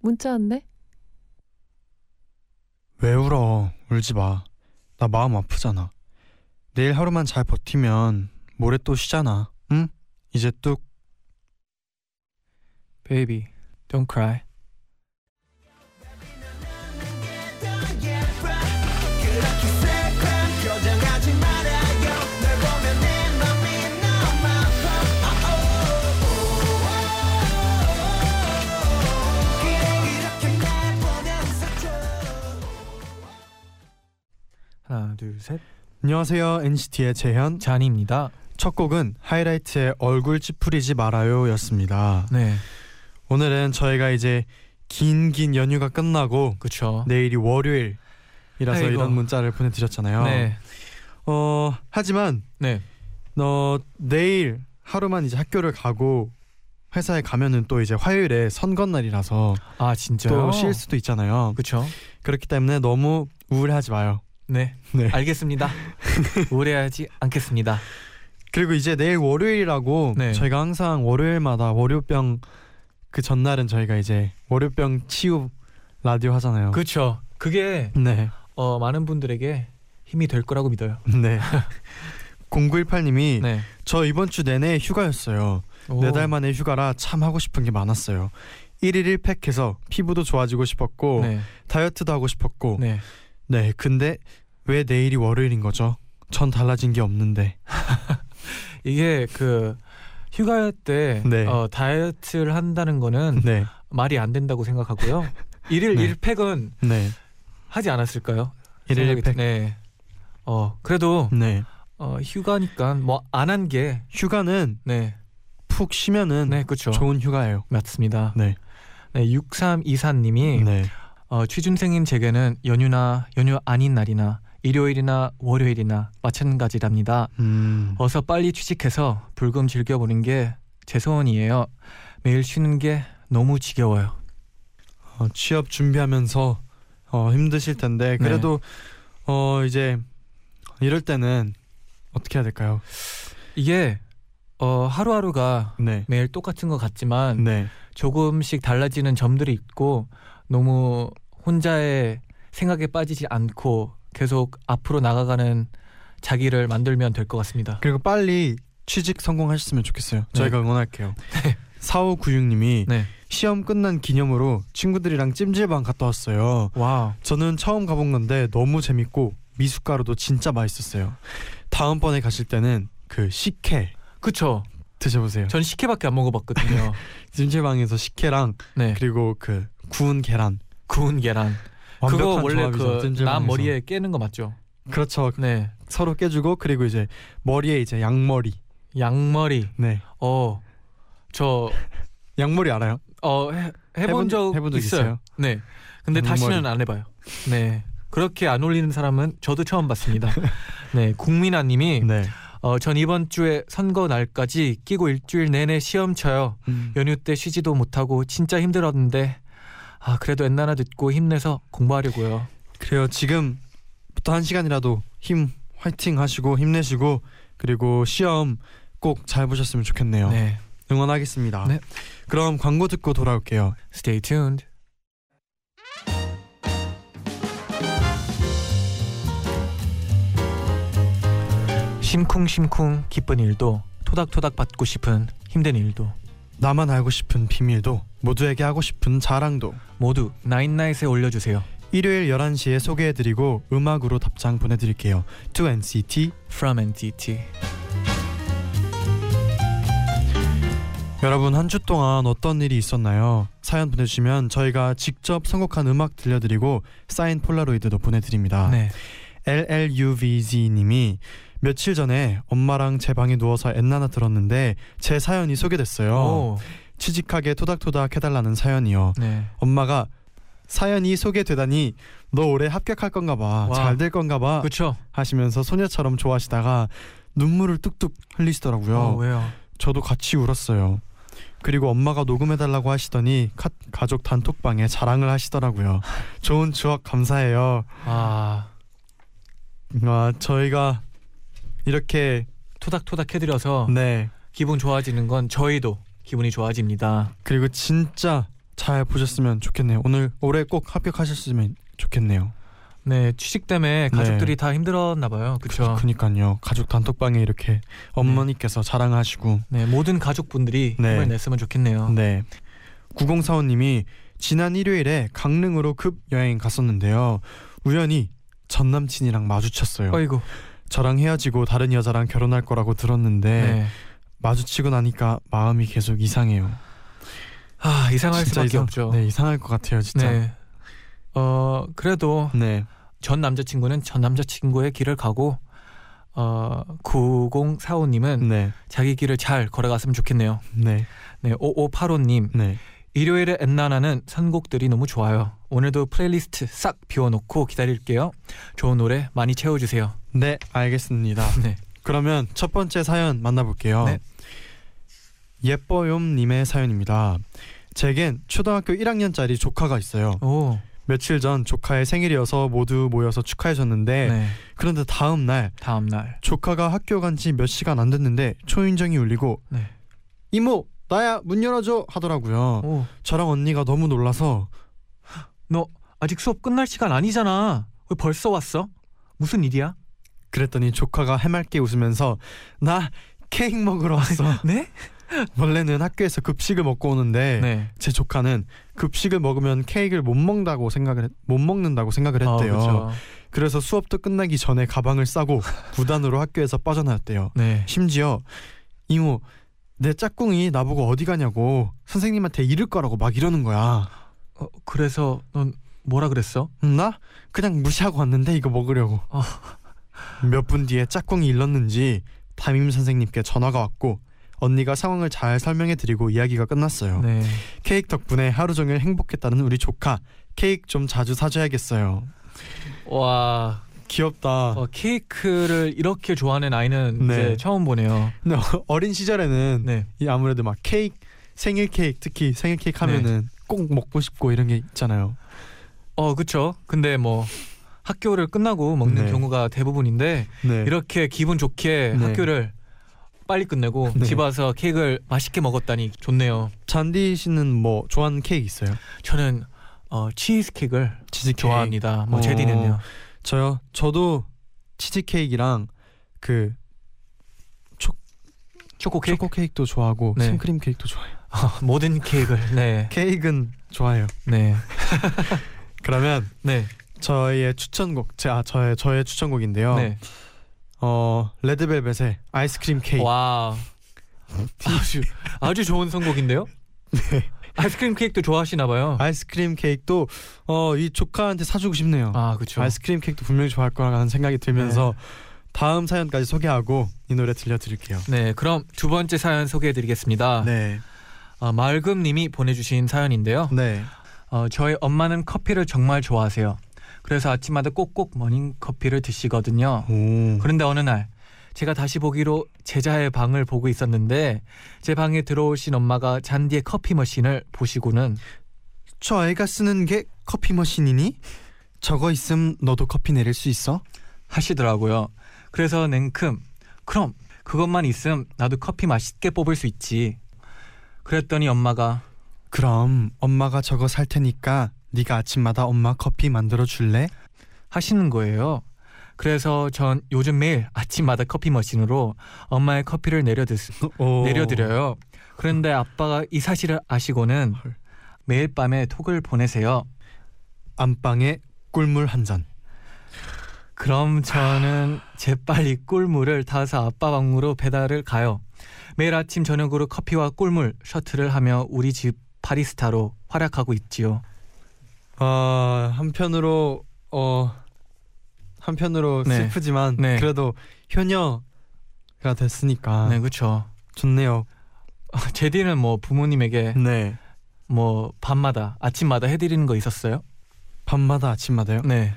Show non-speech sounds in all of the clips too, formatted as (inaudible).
문자 왔네. 왜 울어? 울지 마. 나 마음 아프잖아. 내일 하루만 잘 버티면 모레 또 쉬잖아. 응? 이제 뚝 Baby, don't cry. 셋. 안녕하세요. NCT의 재현. 잔입니다. 첫 곡은 하이라이트의 얼굴 찌푸리지 말아요였습니다. 네, 오늘은 저희가 이제 긴긴 연휴가 끝나고 그렇죠. 내일이 월요일이라서 아이고. 이런 문자를 보내드렸잖아요. 네, 어 하지만 네, 너 내일 하루만 이제 학교를 가고 회사에 가면은 또 이제 화요일에 선거 날이라서 아 진짜요? 또쉴 수도 있잖아요. 그렇죠. 그렇기 때문에 너무 우울해하지 마요. 네, 네. 알겠습니다. (laughs) 우울해하지 않겠습니다. 그리고 이제 내일 월요일이라고 네. 저희가 항상 월요일마다 월요병 그 전날은 저희가 이제 월요병 치유 라디오 하잖아요. 그렇죠. 그게 네. 어, 많은 분들에게 힘이 될 거라고 믿어요. 네. (laughs) 0918님이 네, 저 이번 주 내내 휴가였어요. 네 달 만에 휴가라 참 하고 싶은 게 많았어요. 1일 1팩 해서 피부도 좋아지고 싶었고 네, 다이어트도 하고 싶었고 네. 네. 근데 왜 내일이 월요일인 거죠? 전 달라진 게 없는데 (laughs) 이게 그 휴가 때 네. 어, 다이어트를 한다는 거는 네. 말이 안 된다고 생각하고요. 일일 네. 일 1팩은 네. 하지 않았을까요? 1일 생각이 1팩 네. 어 그래도 네. 어, 휴가니까 뭐 안 한 게 휴가는 네. 푹 쉬면은. 좋은 휴가예요. 맞습니다. 네. 네, 6324님이 네. 어, 취준생인 제게는 연휴나 연휴 아닌 날이나 일요일이나 월요일이나 마찬가지랍니다. 음. 어서 빨리 취직해서 불금 즐겨보는 게 제 소원이에요. 매일 쉬는 게 너무 지겨워요. 어, 취업 준비하면서 어, 힘드실 텐데 그래도 어 이제 이럴 때는 어떻게 해야 될까요? 이게 어, 하루하루가 네. 매일 똑같은 것 같지만 네. 조금씩 달라지는 점들이 있고 너무 혼자의 생각에 빠지지 않고 계속 앞으로 나가가는 자기를 만들면 될 것 같습니다. 그리고 빨리 취직 성공하셨으면 좋겠어요. 저희가 응원할게요. 네. 4596님이 네. 시험 끝난 기념으로 친구들이랑 찜질방 갔다 왔어요. 와. 저는 처음 가본 건데 너무 재밌고 미숫가루도 진짜 맛있었어요. 다음번에 가실 때는 그 식혜 그쵸. 드셔보세요. 전 식혜밖에 안 먹어봤거든요. (laughs) 찜질방에서 식혜랑 네. 그리고 그 구운 계란 구운 계란. 그거 원래 조합이죠, 그 찜질방에서. 남 머리에 깨는 거 맞죠? 그렇죠. 네. 서로 깨주고 그리고 이제 머리에 이제 양머리. 양머리. 네. 어. 저 양머리 알아요? 어, 해, 해본 적 해본 적 있어요. 있어요? 네. 근데 양머리. 다시는 안 해봐요. 네. 그렇게 안 어울리는 사람은 저도 처음 봤습니다. (laughs) 네, 국민아님이 네. 어, 전 이번 주에 선거 날까지 끼고 일주일 내내 시험 쳐요. 음. 연휴 때 쉬지도 못하고 진짜 힘들었는데 아 그래도 엔나 나 듣고 힘내서 공부하려고요. 그래요. 지금부터 한 시간이라도 힘 화이팅 하시고 힘내시고 그리고 시험 꼭 잘 보셨으면 좋겠네요. 네, 응원하겠습니다. 네. 그럼 광고 듣고 돌아올게요. stay tuned. 심쿵심쿵 기쁜 일도 토닥토닥 받고 싶은 힘든 일도 나만 알고 싶은 비밀도 모두에게 하고 싶은 자랑도 모두 나인나잇에 올려주세요. 일요일 11시에 소개해드리고 음악으로 답장 보내드릴게요. To NCT From NCT. 여러분 한 주 동안 어떤 일이 있었나요? 사연 보내주시면 저희가 직접 선곡한 음악 들려드리고 사인 폴라로이드도 보내드립니다. 네. LLUVZ님이 며칠 전에 엄마랑 제 방에 누워서 엔나나 들었는데 제 사연이 소개됐어요. 오. 취직하게 토닥토닥 해달라는 사연이요. 네. 엄마가 사연이 소개되다니 너 올해 합격할 건가 봐. 와. 잘될 건가 봐. 그렇죠. 하시면서 소녀처럼 좋아하시다가 눈물을 뚝뚝 흘리시더라고요. 어, 왜요? 저도 같이 울었어요. 그리고 엄마가 녹음해달라고 하시더니 카, 가족 단톡방에 자랑을 하시더라고요. 좋은 추억 감사해요. 아 아, 저희가 이렇게 토닥토닥 해드려서 네 기분 좋아지는 건 저희도 기분이 좋아집니다. 그리고 진짜 잘 보셨으면 좋겠네요. 오늘 올해 꼭 합격하셨으면 좋겠네요. 네 취직 때문에 가족들이 다 힘들었나 봐요. 그렇죠. 그니까요. 가족 단톡방에 이렇게 어머니께서 자랑하시고 네 모든 가족분들이 네. 힘을 냈으면 좋겠네요. 네. 9045님이 지난 일요일에 강릉으로 급 여행 갔었는데요. 우연히 전 남친이랑 마주쳤어요. 어이구. 저랑 헤어지고 다른 여자랑 결혼할 거라고 들었는데 네. 마주치고 나니까 마음이 계속 이상해요. 아 이상할 수밖에 이상- 없죠. 네, 이상할 것 같아요, 진짜. 네. 어 그래도 네. 전 남자친구는 전 남자친구의 길을 가고 어 9045님은 네. 자기 길을 잘 걸어갔으면 좋겠네요. 네. 네 5585님 네. 일요일에 엔나나는 선곡들이 너무 좋아요. 오늘도 플레이리스트 싹 비워놓고 기다릴게요. 좋은 노래 많이 채워주세요. 네, 알겠습니다. (laughs) 네. 그러면 첫 번째 사연 만나볼게요. 네. 예뻐요님의 사연입니다. 제겐 초등학교 1학년짜리 조카가 있어요. 오. 며칠 전 조카의 생일이어서 모두 모여서 축하해줬는데 네. 그런데 다음 날 다음 날. 조카가 학교 간 지 몇 시간 안 됐는데 초인종이 울리고 네. 이모 나야 문 열어줘 하더라고요. 오. 저랑 언니가 너무 놀라서 너 아직 수업 끝날 시간 아니잖아. 왜 벌써 왔어? 무슨 일이야? 그랬더니 조카가 해맑게 웃으면서 나 케이크 먹으러 왔어. (laughs) 네? 원래는 학교에서 급식을 먹고 오는데 네. 제 조카는 급식을 먹으면 케이크를 못 먹는다고 생각을 했, 못 먹는다고 생각을 아, 했대요. 그렇죠. 그래서 수업도 끝나기 전에 가방을 싸고 (laughs) 무단으로 학교에서 빠져나왔대요. 네. 심지어 이모 내 짝꿍이 나보고 어디 가냐고 선생님한테 이를 거라고 막 이러는 거야. 어, 그래서 넌 뭐라 그랬어? 음, 나 그냥 무시하고 왔는데 이거 먹으려고. 어. 몇분 뒤에 짝꿍이 일렀는지 담임 선생님께 전화가 왔고 언니가 상황을 잘 설명해 드리고 이야기가 끝났어요. 네. 케이크 덕분에 하루 종일 행복했다는 우리 조카. 케이크 좀 자주 사줘야겠어요. 와. 귀엽다. 어, 케이크를 이렇게 좋아하는 아이는 네. 이제 처음 보네요. 근데 (laughs) 어린 시절에는 네. 이 아무래도 막 케이크 생일 케이크 특히 생일 케이크 하면은 꼭 먹고 싶고 이런 게 있잖아요. 어, 그렇죠. 근데 뭐 학교를 끝나고 먹는 네. 경우가 대부분인데 네. 이렇게 기분 좋게 네. 학교를 빨리 끝내고 네. 집 와서 케이크를 맛있게 먹었다니 좋네요. 잔디 씨는 뭐 좋아하는 케이크 있어요? 저는 어, 치즈 케이크를 치즈 케이크. 좋아합니다. 뭐 어. 제디는요. 저요. 저도 치즈 케이크랑 그 초코 케이크 초코 케이크 도 좋아하고 네. 생크림 케이크도 좋아해요. 어, 모든 케이크를 네. 케이크는 좋아해요. 네. (laughs) 그러면 네. 저의 추천곡, 자 저의 저의 추천곡인데요. 네. 어 레드벨벳의 아이스크림 케이크. 와. 아주 아주 좋은 선곡인데요. (laughs) 네. 아이스크림 케이크도 좋아하시나 봐요. 아이스크림 케이크도 어 이 조카한테 사주고 싶네요. 아, 그렇죠. 아이스크림 케이크도 분명히 좋아할 거라는 생각이 들면서 다음 사연까지 소개하고 이 노래 들려드릴게요. 네, 그럼 두 번째 사연 소개해드리겠습니다. 네, 어, 말금님이 보내주신 사연인데요. 네, 어, 저희 엄마는 커피를 정말 좋아하세요. 그래서 아침마다 꼭꼭 머닝 커피를 드시거든요. 오, 그런데 어느 날 제가 다시 보기로 제자의 방을 보고 있었는데 제 방에 들어오신 엄마가 잔디의 커피 머신을 보시고는 저 아이가 쓰는 게 커피 머신이니? 저거 있음 너도 커피 내릴 수 있어? 하시더라고요. 그래서 냉큼 그럼 그것만 있음 나도 커피 맛있게 뽑을 수 있지. 그랬더니 엄마가 그럼 엄마가 저거 살 테니까 네가 아침마다 엄마 커피 만들어 줄래? 하시는 거예요. 그래서 전 요즘 매일 아침마다 커피 머신으로 엄마의 커피를 내려드, 오. 내려드려요. 그런데 아빠가 이 사실을 아시고는 헐. 매일 밤에 톡을 보내세요. 안방에 꿀물 한 잔. 그럼 저는 재빨리 꿀물을 타서 아빠 방으로 배달을 가요. 매일 아침 저녁으로 커피와 꿀물 셔틀을 하며 우리 집 바리스타로 활약하고 있지요. 아 한편으로 어 한편으로 네. 슬프지만 네. 그래도 효녀가 됐으니까 네, 그렇죠. 좋네요. 제디는 뭐 부모님에게 네. 뭐 밤마다 아침마다 해드리는 거 있었어요? 밤마다 아침마다요? 네,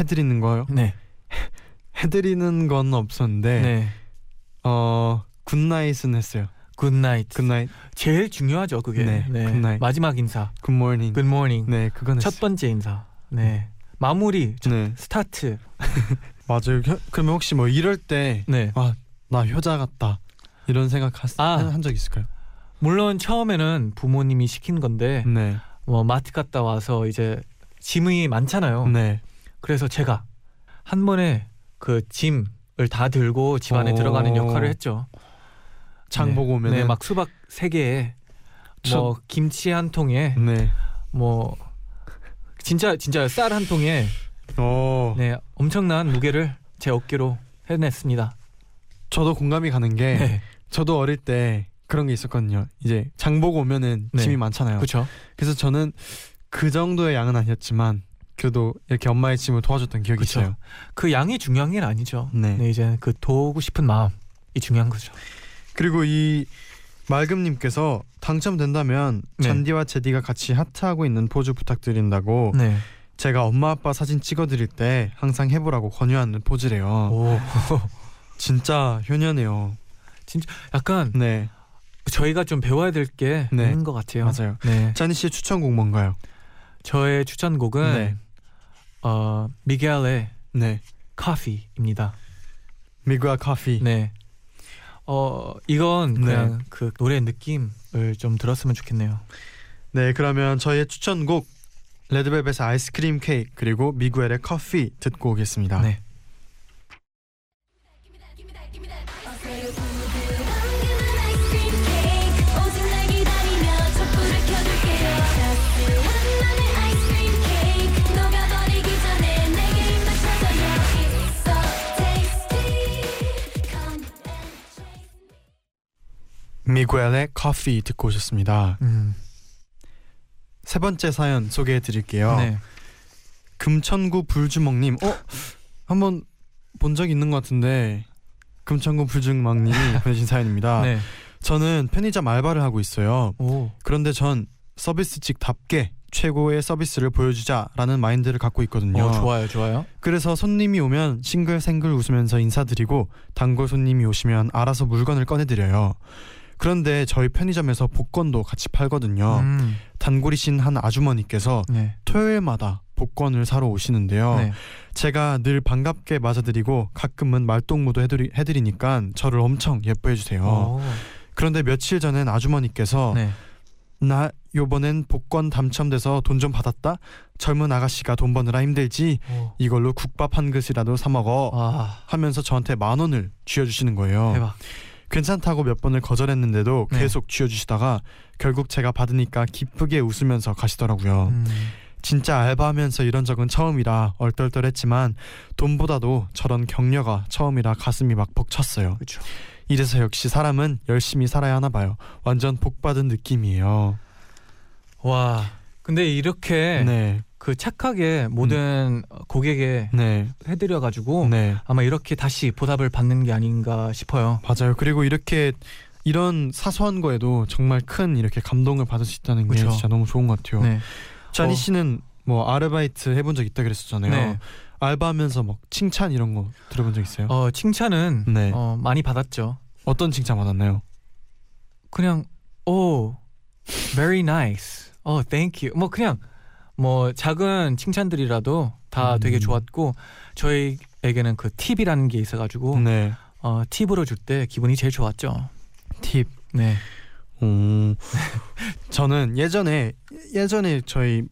해드리는 거요? 네, (laughs) 해드리는 건 없었는데 네. 어 good night은 했어요. good night. good night, 제일 중요하죠 그게. 네, good night. 마지막 인사. good morning. good morning. 네, 그건 했어요. 첫 번째 인사. 네. 마무리. 네, 스타트. (laughs) 맞아요. 혀- 그러면 혹시 뭐 이럴 때 네. 나 효자 같다 이런 생각 하, 아. 한적 있을까요? 물론 처음에는 부모님이 시킨 건데 네, 뭐 마트 갔다 와서 이제 짐이 많잖아요. 네. 그래서 제가 한 번에 그 짐을 다 들고 집 안에 오. 들어가는 역할을 했죠. 장 네. 보고 오면은 네, 막 수박 세 개에 뭐 김치 한 통에 네. 뭐 진짜 진짜 쌀 한 통에 어, 네 엄청난 무게를 제 어깨로 해냈습니다. 저도 공감이 가는 게 네, 저도 어릴 때 그런 게 있었거든요. 이제 장 보고 오면은 네. 짐이 많잖아요. 그렇죠. 그래서 저는 그 정도의 양은 아니었지만 그래도 이렇게 엄마의 짐을 도와줬던 기억이 그쵸. 있어요. 그 양이 중요한 게 아니죠. 네. 네, 이제 그 도우고 싶은 마음이 중요한 거죠. 그리고 이 말금님께서 당첨된다면 네. 잔디와 제디가 같이 하트하고 있는 포즈 부탁드린다고 네. 제가 엄마 아빠 사진 찍어드릴 때 항상 해보라고 권유하는 포즈래요. 오, (laughs) 진짜 효녀네요. 약간 네, 저희가 좀 배워야 될게 네. 있는 것 같아요. 맞아요. 네. 짜니 씨의 추천곡 뭔가요? 저의 추천곡은 네. 어, 미겔의 네, Coffee입니다. 미구아 커피. 네. 어 이건 네. 그냥 그 노래 느낌을 좀 들었으면 좋겠네요. 네, 그러면 저희의 추천곡 레드벨벳의 아이스크림 케이크 그리고 미구엘의 커피 듣고 오겠습니다. 네. 미구엘의 커피 듣고 오셨습니다. 음. 세 번째 사연 소개해 드릴게요. 네. 금천구 불주먹님, 어 한번 본 적 있는 것 같은데 금천구 불주먹님이 (laughs) 보내신 사연입니다. 네. 저는 편의점 알바를 하고 있어요. 오. 그런데 전 서비스직답게 최고의 서비스를 보여주자라는 마인드를 갖고 있거든요. 어, 좋아요, 좋아요. 그래서 손님이 오면 싱글생글 웃으면서 인사드리고 단골 손님이 오시면 알아서 물건을 꺼내드려요. 그런데 저희 편의점에서 복권도 같이 팔거든요. 음. 단골이신 한 아주머니께서 네. 토요일마다 복권을 사러 오시는데요. 네. 제가 늘 반갑게 맞아드리고 가끔은 말동무도 해드리, 해드리니까 저를 엄청 예뻐해 주세요. 오. 그런데 며칠 전엔 아주머니께서 네. 나 요번엔 복권 당첨돼서 돈 좀 받았다. 젊은 아가씨가 돈 버느라 힘들지. 오. 이걸로 국밥 한 그릇이라도 사 먹어. 와. 하면서 저한테 만 원을 쥐어 주시는 거예요. 대박. 괜찮다고 몇 번을 거절했는데도 네. 계속 쥐어주시다가 결국 제가 받으니까 기쁘게 웃으면서 가시더라고요. 음. 진짜 알바하면서 이런 적은 처음이라 얼떨떨했지만 돈보다도 저런 격려가 처음이라 가슴이 막 벅찼어요. 그렇죠. 이래서 역시 사람은 열심히 살아야 하나 봐요. 완전 복 받은 느낌이에요. 와. 근데 이렇게 네, 그 착하게 모든 고객에 네, 해드려 가지고 네, 아마 이렇게 다시 보답을 받는 게 아닌가 싶어요. 맞아요. 그리고 이렇게 이런 사소한 거에도 정말 큰 이렇게 감동을 받을 수 있다는 게 그쵸. 진짜 너무 좋은 것 같아요. 네. 자니 어. 씨는 뭐 아르바이트 해본 적 있다 그랬었잖아요. 네. 알바하면서 막 칭찬 이런 거 들어본 적 있어요? 어 칭찬은 네. 어, 많이 받았죠. 어떤 칭찬 받았나요? 그냥 오 very nice. 어 thank you. 뭐 그냥 뭐 작은 칭찬들이라도 다 음. 되게 좋았고 저희에게는 그 팁이라는 게 있어가지고 네. 어 팁으로 줄 때 기분이 제일 좋았죠. 팁. 네. 오. (laughs) 저는 예전에 예전에 저희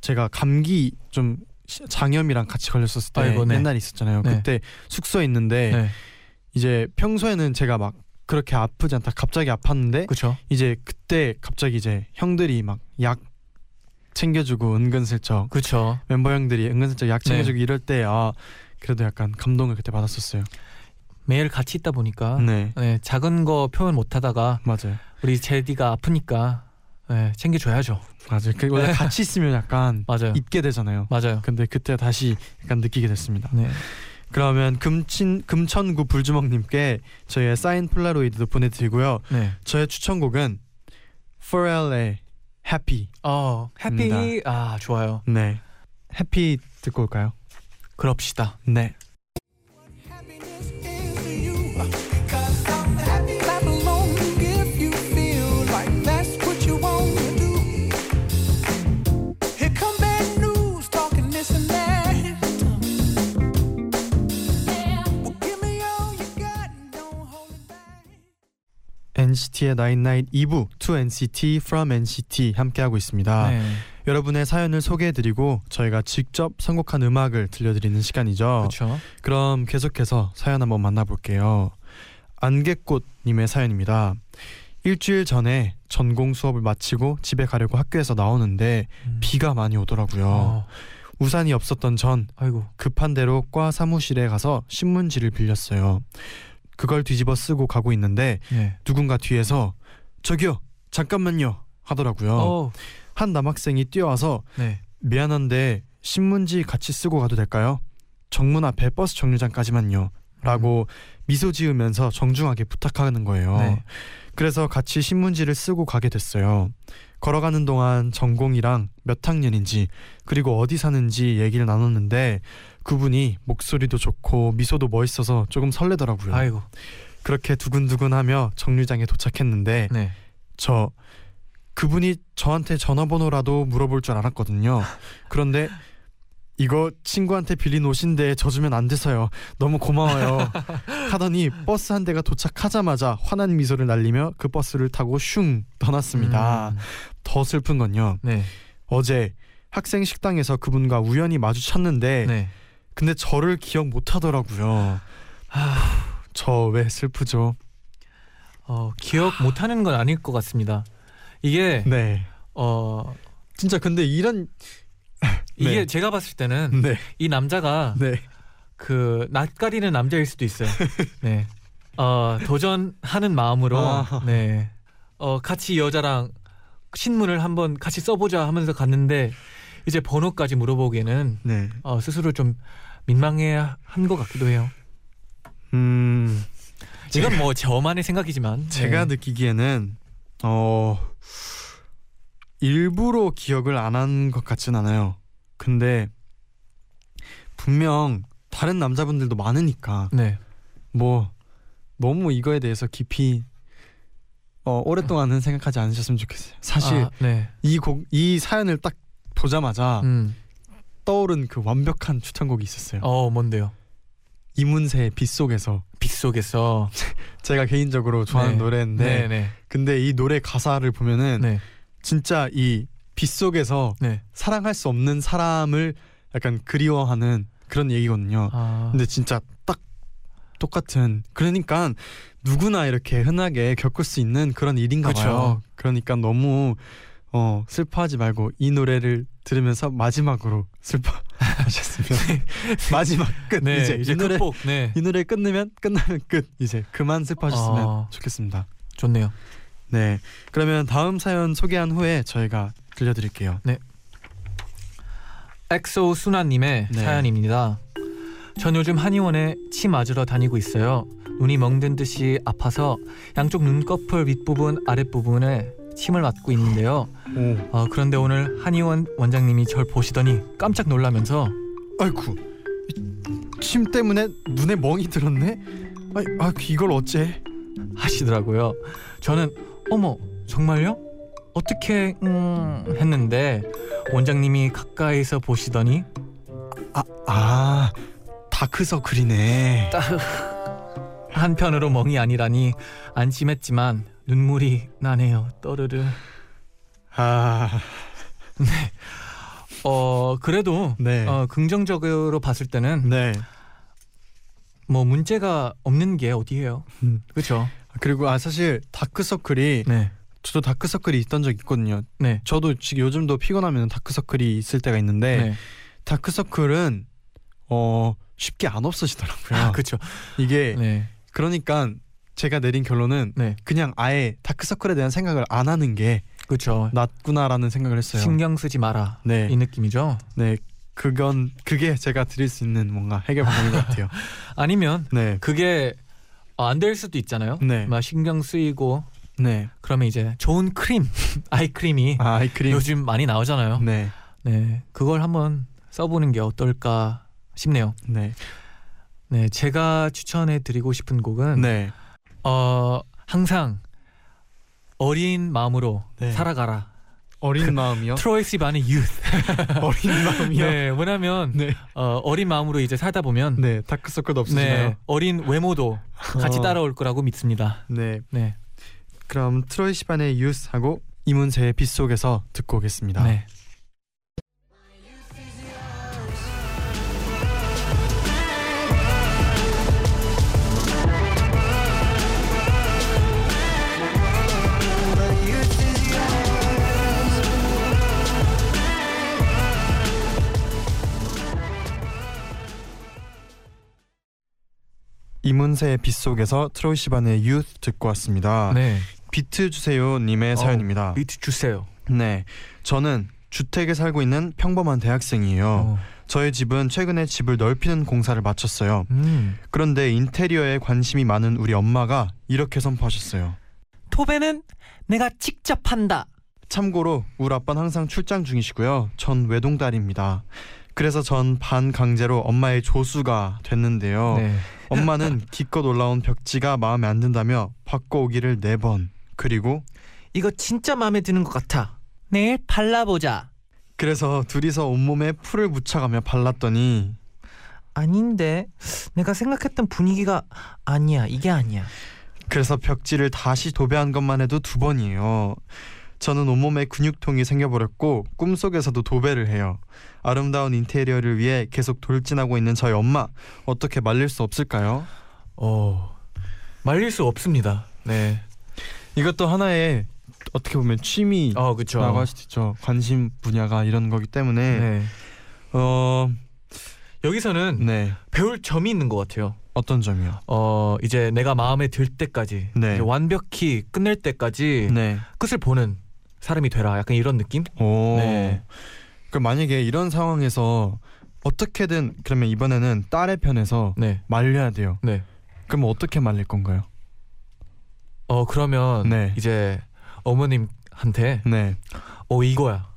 제가 감기 좀 시- 장염이랑 같이 걸렸었을 때 아이고, 네. 옛날에 있었잖아요. 네. 그때 숙소에 있는데 네. 이제 평소에는 제가 막 그렇게 아프지 않다 갑자기 아팠는데 그렇죠. 이제 그때 갑자기 이제 형들이 막 약 챙겨주고 은근슬쩍 그렇죠. 멤버 형들이 은근슬쩍 약 네. 챙겨주고 이럴 때 아 그래도 약간 감동을 그때 받았었어요. 매일 같이 있다 보니까 네 네, 작은 거 표현 못하다가 맞아요 우리 제디가 아프니까 네, 챙겨줘야죠. 맞아요. 그 원래 같이 있으면 약간 (laughs) 맞아요. 잊게 되잖아요. 맞아요. 근데 그때 다시 약간 느끼게 됐습니다. 네. 그러면 금친 금천구 불주먹님께 저희의 사인 폴라로이드도 보내드리고요. 네. 저의 추천곡은 Pharrell의 Happy. 어, 해피 아, 좋아요. 네, 해피 듣고 올까요? 그럽시다. 네. NCT의 Night 2부 To NCT From NCT 함께하고 있습니다. 네. 여러분의 사연을 소개해드리고 저희가 직접 선곡한 음악을 들려드리는 시간이죠. 그렇죠. 그럼 계속해서 사연 한번 만나볼게요. 안개꽃님의 사연입니다. 일주일 전에 전공 수업을 마치고 집에 가려고 학교에서 나오는데 음. 비가 많이 오더라고요. 어, 우산이 없었던 전 아이고. 급한 대로 과 사무실에 가서 신문지를 빌렸어요. 그걸 뒤집어 쓰고 가고 있는데 네. 누군가 뒤에서 저기요 잠깐만요 하더라고요. 어. 한 남학생이 뛰어와서 네. 미안한데 신문지 같이 쓰고 가도 될까요? 정문 앞에 버스 정류장까지만요. 라고 미소 지으면서 정중하게 부탁하는 거예요. 네. 그래서 같이 신문지를 쓰고 가게 됐어요. 걸어가는 동안 전공이랑 몇 학년인지 그리고 어디 사는지 얘기를 나눴는데 그분이 목소리도 좋고 미소도 멋있어서 조금 설레더라고요. 아이고. 그렇게 두근두근하며 정류장에 도착했는데 네. 저 그분이 저한테 전화번호라도 물어볼 줄 알았거든요. 그런데 이거 친구한테 빌린 옷인데 젖으면 안 돼서요. 너무 고마워요. (laughs) 하더니 버스 한 대가 도착하자마자 환한 미소를 날리며 그 버스를 타고 슝 떠났습니다. 음. 더 슬픈 건요. 네. 어제 학생 식당에서 그분과 우연히 마주쳤는데 네. 근데 저를 기억 못 하더라고요. 저왜 슬프죠? 어, 기억 못 하는 건 아닐 것 같습니다. 이게 네. 어, 진짜 근데 이런 (laughs) 이게 네. 제가 봤을 때는 네. 이 남자가 네. 그 낯가리는 남자일 수도 있어요. (laughs) 네. 어, 도전하는 마음으로 아. 네. 어, 같이 이 여자랑 신문을 한번 같이 써보자 하면서 갔는데 이제 번호까지 물어보기에는 네. 어, 스스로 좀 민망해 한 것 같기도 해요. 음. 이건 뭐 저만의 생각이지만 제가 네. 느끼기에는 어 일부러 기억을 안 한 것 같진 않아요. 근데 분명 다른 남자분들도 많으니까 네. 뭐 너무 이거에 대해서 깊이 어 오랫동안은 생각하지 않으셨으면 좋겠어요. 사실 아, 네. 이곡이 사연을 딱 보자마자 음. 떠오른 그 완벽한 추천곡이 있었어요. 어, 뭔데요? 이문세의 빗속에서 빗속에서 (laughs) 제가 개인적으로 좋아하는 네. 노래인데 네, 네. 근데 이 노래 가사를 보면은 네. 진짜 이 빗속에서 네. 사랑할 수 없는 사람을 약간 그리워하는 그런 얘기거든요. 아. 근데 진짜 딱 똑같은 그러니까 누구나 이렇게 흔하게 겪을 수 있는 그런 일인가 그쵸. 봐요. 그러니까 너무 어 슬퍼하지 말고 이 노래를 들으면서 마지막으로 슬퍼하셨으면 (laughs) (laughs) 마지막 끝 네, 이제, 이제 이 노래 극복. 네. 이 노래 끝내면 끝나면 끝 이제 그만 슬퍼하셨으면 어. 좋겠습니다. 좋네요. 네 그러면 다음 사연 소개한 후에 저희가 들려드릴게요. 엑소 수나님의 네. 사연입니다. 전 요즘 한의원에 침 맞으러 다니고 있어요. 눈이 멍든 듯이 아파서 양쪽 눈꺼풀 윗부분 아랫부분에 침을 맞고 있는데요. 오 어, 그런데 오늘 한의원 원장님이 절 보시더니 깜짝 놀라면서 아이쿠 침 때문에 눈에 멍이 들었네. 아, 아 이걸 어째? 하시더라고요. 저는 어머 정말요? 어떻게 음, 했는데 원장님이 가까이서 보시더니 아, 아 다크서클이네. 한편으로 멍이 아니라니 안심했지만 눈물이 나네요. 떠르르. 아, 어 그래도 네, 어, 긍정적으로 봤을 때는 네. 뭐 문제가 없는 게 어디예요? 음. 그렇죠. 그리고 아 사실 다크서클이 네, 저도 다크서클이 있던 적 있거든요. 네, 저도 지금 요즘도 피곤하면 다크서클이 있을 때가 있는데 네. 다크서클은 어 쉽게 안 없어지더라고요. 아 그렇죠. 이게 네, 그러니까 제가 내린 결론은 네, 그냥 아예 다크서클에 대한 생각을 안 하는 게 그렇죠. 낫구나라는 생각을 했어요. 신경 쓰지 마라 네, 이 느낌이죠. 네. 그건 그게 제가 드릴 수 있는 뭔가 해결 방법인 것 같아요. (laughs) 아니면 네, 그게 안 될 수도 있잖아요. 네, 막 신경 쓰이고 네. 그러면 이제 좋은 크림, (laughs) 아이크림이 아, 아이크림. 요즘 많이 나오잖아요. 네, 네, 그걸 한번 써보는 게 어떨까 싶네요. 네, 네, 제가 추천해 드리고 싶은 곡은 네. 어 항상 어린 마음으로 네. 살아가라. 어린 마음이요? 트로이 시반의 youth. (laughs) 어린 마음이요? 네, 뭐냐면 네, 어, 어린 마음으로 이제 살다 보면 네. 다크서클도 네, 없으시나요? 어린 외모도 같이 어. 따라올 거라고 믿습니다. 네. 네, 그럼 트로이 시반의 유스하고 이문세의 빗속에서 듣고 오겠습니다. 네. 이문세의 빗속에서 트로이 시반의 유스 듣고 왔습니다. 네. 비트 주세요 님의 어, 사연입니다. 비트 주세요. 네. 저는 주택에 살고 있는 평범한 대학생이에요. 어. 저희 집은 최근에 집을 넓히는 공사를 마쳤어요. 음. 그런데 인테리어에 관심이 많은 우리 엄마가 이렇게 선포하셨어요. 토배는 내가 직접 한다. 참고로 우리 아빠는 항상 출장 중이시고요. 전 외동딸입니다. 그래서 전 반강제로 엄마의 조수가 됐는데요. 네. 엄마는 기껏 올라온 벽지가 마음에 안 든다며 바꿔오기를 네 번. 그리고 이거 진짜 마음에 드는 것 같아. 내일 발라보자. 그래서 둘이서 온몸에 풀을 묻혀가며 발랐더니 아닌데 내가 생각했던 분위기가 아니야. 이게 아니야. 그래서 벽지를 다시 도배한 것만 해도 두 번이에요. 저는 온몸에 근육통이 생겨버렸고 꿈속에서도 도배를 해요. 아름다운 인테리어를 위해 계속 돌진하고 있는 저희 엄마 어떻게 말릴 수 없을까요? 어. 말릴 수 없습니다. 네. 이것도 하나의 어떻게 보면 취미라고 어, 그렇죠. 할 수도 있죠. 관심 분야가 이런 거기 때문에 네. 어, 여기서는 네 배울 점이 있는 것 같아요. 어떤 점이요? 어 이제 내가 마음에 들 때까지 네. 완벽히 끝낼 때까지 네. 끝을 보는 사람이 되라. 약간 이런 느낌? 오. 네. 그럼 만약에 이런 상황에서 어떻게든 그러면 이번에는 딸의 편에서 네. 말려야 돼요. 네. 그럼 어떻게 말릴 건가요? 어 그러면 네. 이제 어머님한테 네. 어 이거야.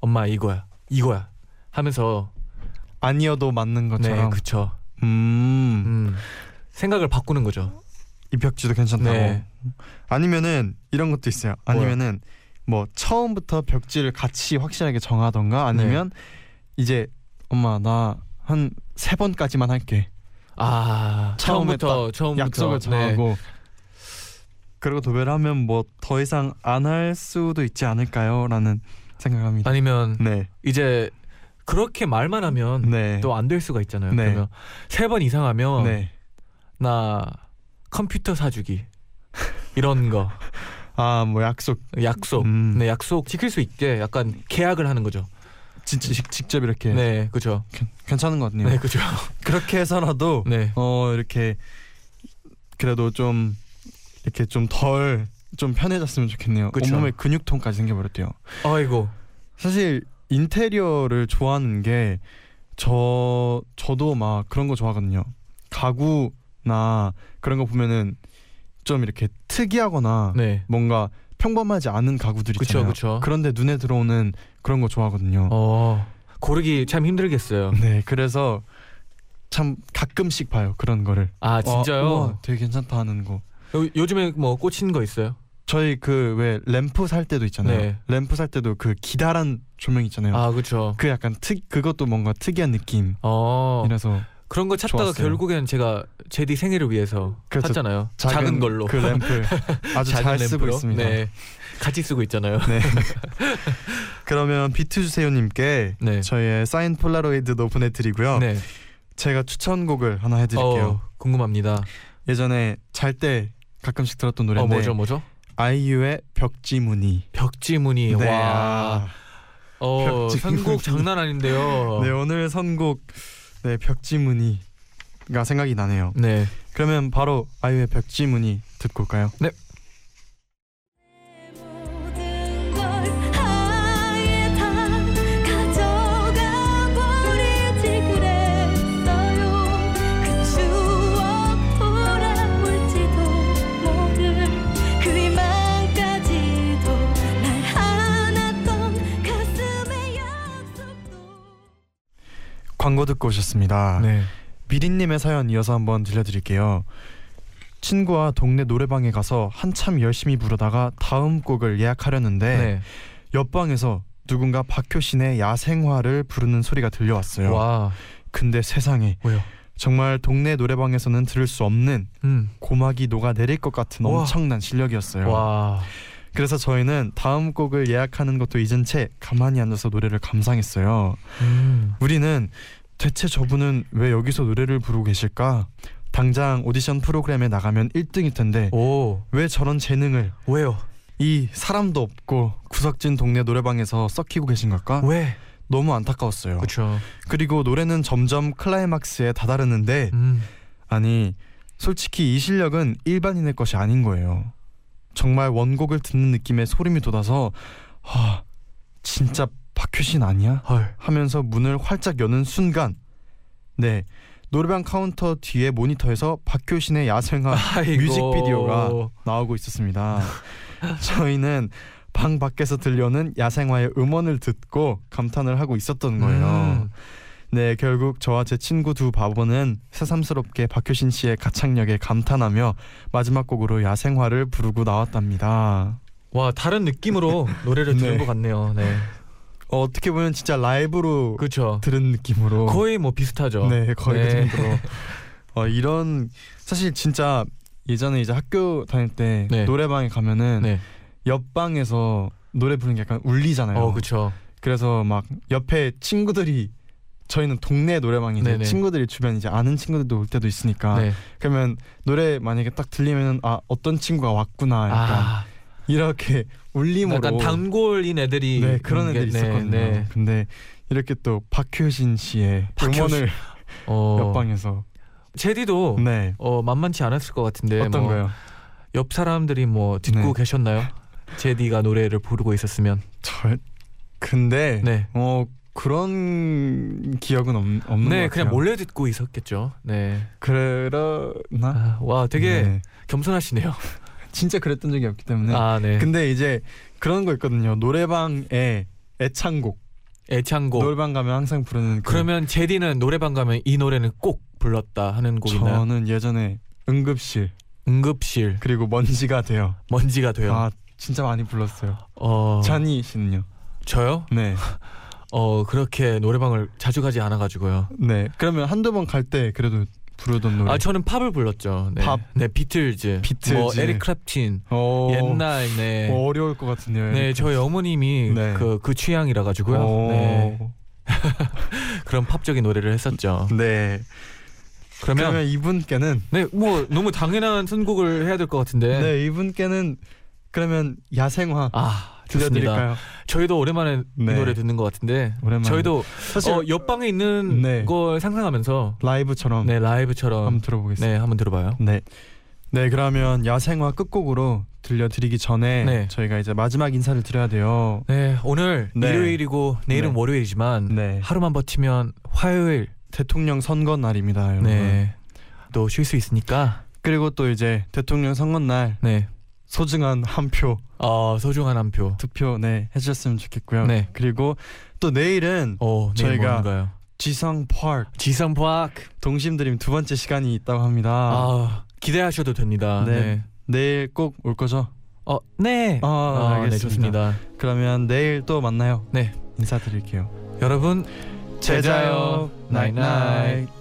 엄마 이거야. 이거야. 하면서 아니어도 맞는 네, 것처럼. 그쵸. 음. 음. 생각을 바꾸는 거죠. 이 벽지도 괜찮다고. 네. 아니면은 이런 것도 있어요. 아니면은 뭐 처음부터 벽지를 같이 확실하게 정하던가 아니면 이제 엄마 나 한 세 번까지만 할게. 아 처음부터 처음부터 약속을 네. 정하고 그리고 도배를 하면 뭐 더 이상 안 할 수도 있지 않을까요?라는 생각합니다. 아니면 네. 이제 그렇게 말만 하면 네. 또안 될 수가 있잖아요. 네. 그러면 세 번 이상 하면 네. 나 컴퓨터 사주기 이런 거 (laughs) 아, 뭐 약속 약속 음. 네 약속 지킬 수 있게 약간 계약을 하는 거죠. 진짜 직- 직접 이렇게 네 그죠. 괜- 괜찮은 것 같네요. 네 그죠. (laughs) 그렇게 해서라도 네 어 이렇게 그래도 좀 이렇게 좀덜좀 편해졌으면 좋겠네요. 그쵸. 온몸에 근육통까지 생겨버렸대요. 아이고 사실 인테리어를 좋아하는 게 저 저도 막 그런 거 좋아하거든요. 가구나 그런 거 보면은 좀 이렇게 특이하거나 네 뭔가 평범하지 않은 가구들 그쵸 있잖아요. 그쵸. 그런데 눈에 들어오는 그런 거 좋아하거든요. 어 고르기 참 힘들겠어요. (laughs) 네, 그래서 참 가끔씩 봐요 그런 거를. 아 진짜요? 어, 우와, 되게 괜찮다 하는 거. 요, 요즘에 뭐 꽂히는 거 있어요? 저희 그 왜 램프 살 때도 있잖아요. 네. 램프 살 때도 그 기다란 조명 있잖아요. 아 그렇죠. 그 약간 특 그것도 뭔가 특이한 느낌이라서 어 그런 거 찾다가 좋았어요. 결국엔 제가 제디 생일을 위해서 그렇죠. 샀잖아요. 작은, 걸로. 그 램프 (laughs) 아주 작은 잘 쓰고 램프로. 있습니다. 네. 네 같이 쓰고 있잖아요. (laughs) 그러면 비트 주세요님께 네. 저희의 사인 폴라로이드도 보내드리고요. 네. 제가 추천곡을 하나 해드릴게요. 어, 궁금합니다. 예전에 잘 때 가끔씩 들었던 어 노래인데 뭐죠 뭐죠? 아이유의 벽지무늬. 벽지무늬 네, 와. 아. 어 벽지무늬. 선곡 장난 아닌데요. 네 오늘 선곡 네 벽지무늬가 생각이 나네요. 네. 그러면 바로 아이유의 벽지무늬 듣고 올까요? 모 광고 듣고 오셨습니다. 네. 미린님의 사연 이어서 한번 들려드릴게요. 친구와 동네 노래방에 가서 한참 열심히 부르다가 다음 곡을 예약하려는데 네. 옆방에서 누군가 박효신의 야생화를 부르는 소리가 들려왔어요. 와. 근데 세상에 왜요? 정말 동네 노래방에서는 들을 수 없는 음. 고막이 녹아 내릴 것 같은 우와. 엄청난 실력이었어요. 와. 그래서 저희는 다음 곡을 예약하는 것도 잊은 채 가만히 앉아서 노래를 감상했어요. 음. 우리는 대체 저분은 왜 여기서 노래를 부르고 계실까? 당장 오디션 프로그램에 나가면 1등일 텐데 오. 왜 저런 재능을 왜요? 이 사람도 없고 구석진 동네 노래방에서 썩히고 계신 걸까? 왜? 너무 안타까웠어요. 그렇죠. 그리고 노래는 점점 클라이막스에 다다르는데 음. 아니 솔직히 이 실력은 일반인의 것이 아닌 거예요. 정말 원곡을 듣는 느낌에 소름이 돋아서 아 진짜 박효신 아니야? 헐. 하면서 문을 활짝 여는 순간 네 노래방 카운터 뒤에 모니터에서 박효신의 야생화 아이고. 뮤직비디오가 나오고 있었습니다. (laughs) 저희는 방 밖에서 들려오는 야생화의 음원을 듣고 감탄을 하고 있었던 거예요. 음. 네, 결국 저와 제 친구 두 바보는 새삼스럽게 박효신 씨의 가창력에 감탄하며 마지막 곡으로 야생화를 부르고 나왔답니다. 와 다른 느낌으로 노래를 들은 (laughs) 네. 것 같네요. 네. 어, 어떻게 보면 진짜 라이브로 그렇죠. 들은 느낌으로 거의 뭐 비슷하죠. 네, 거의 네. 그 정도로. 어, 이런 사실 진짜 예전에 이제 학교 다닐 때 네. 노래방에 가면은 네. 옆방에서 노래 부르는 게 약간 울리잖아요. 어 그렇죠. 그래서 막 옆에 친구들이 저희는 동네 노래방인데 네네. 친구들이 주변 이제 아는 친구들도 올 때도 있으니까 네. 그러면 노래 만약에 딱 들리면 아 어떤 친구가 왔구나 약간 아 이렇게 울림으로 약간 단골인 애들이 네 그런 애들이 네, 있었거든요. 네. 근데 이렇게 또 박효신 씨의 박효신. 음원을 어 옆방에서 제디도 네 어 만만치 않았을 것 같은데 어떤 뭐 거요? 옆 사람들이 뭐 듣고 네. 계셨나요? 제디가 노래를 부르고 있었으면 저 근데 네. 어 그런 기억은 없, 없는 것 네, 같아요. 그냥 몰래 듣고 있었겠죠. 네. 그러나 아, 와, 되게 네. 겸손하시네요. (laughs) 진짜 그랬던 적이 없기 때문에 아, 네. 근데 이제 그런 거 있거든요. 노래방에 애창곡. 애창곡. 노래방 가면 항상 부르는 그 그러면 제디는 노래방 가면 이 노래는 꼭 불렀다 하는 곡 있나요? 저는 예전에 응급실 응급실 그리고 먼지가 돼요. 먼지가 돼요. 아 진짜 많이 불렀어요. 어, 잔이 씨는요? 저요? 네. (laughs) 어, 그렇게 노래방을 자주 가지 않아 가지고요. 네. 그러면 한두 번 갈 때 그래도 부르던 노래. 아, 저는 팝을 불렀죠. 네. 팝. 네, 비틀즈. 비틀즈. 뭐 에릭 클랩틴. 어, 옛날 네. 어, 어려울 것 같은데요. 네, 저희 어머님이 네. 그, 그 취향이라 가지고요. 어, 네. (laughs) 그런 팝적인 노래를 했었죠. 네. 그러면, 그러면 이분께는 네, 뭐 너무 당연한 선곡을 해야 될 것 같은데. 네. 이분께는 그러면 야생화 아. 들려드릴까요? 저희도 오랜만에 네. 이 노래 듣는 것 같은데. 오랜만에. 저희도 사실 어, 옆방에 있는 네. 걸 상상하면서 라이브처럼 네 라이브처럼 한번 들어보겠습니다. 네 한번 들어봐요. 네. 네, 그러면 야생화 끝곡으로 들려드리기 전에 네. 저희가 이제 마지막 인사를 드려야 돼요. 네 오늘 네. 일요일이고 내일은 네. 월요일이지만 네. 하루만 버티면 화요일 대통령 선거 날입니다, 여러분. 네 또 쉴 수 있으니까 그리고 또 이제 대통령 선거 날 네 소중한 한 표 어, 소중한 한 표. 투표 네 해주셨으면 좋겠고요. 네. 그리고 또 내일은 어, 내일 저희가 뭔가요? 지성 파크 지성 파크. 동심드림 두 번째 시간이 있다고 합니다. 아, 기대하셔도 됩니다. 네. 네. 내일 꼭 올 거죠? 어, 네. 아, 아, 네, 알겠습니다. 좋습니다. 그러면 내일 또 만나요. 네. 인사드릴게요. 여러분 제자요. 나잇나잇.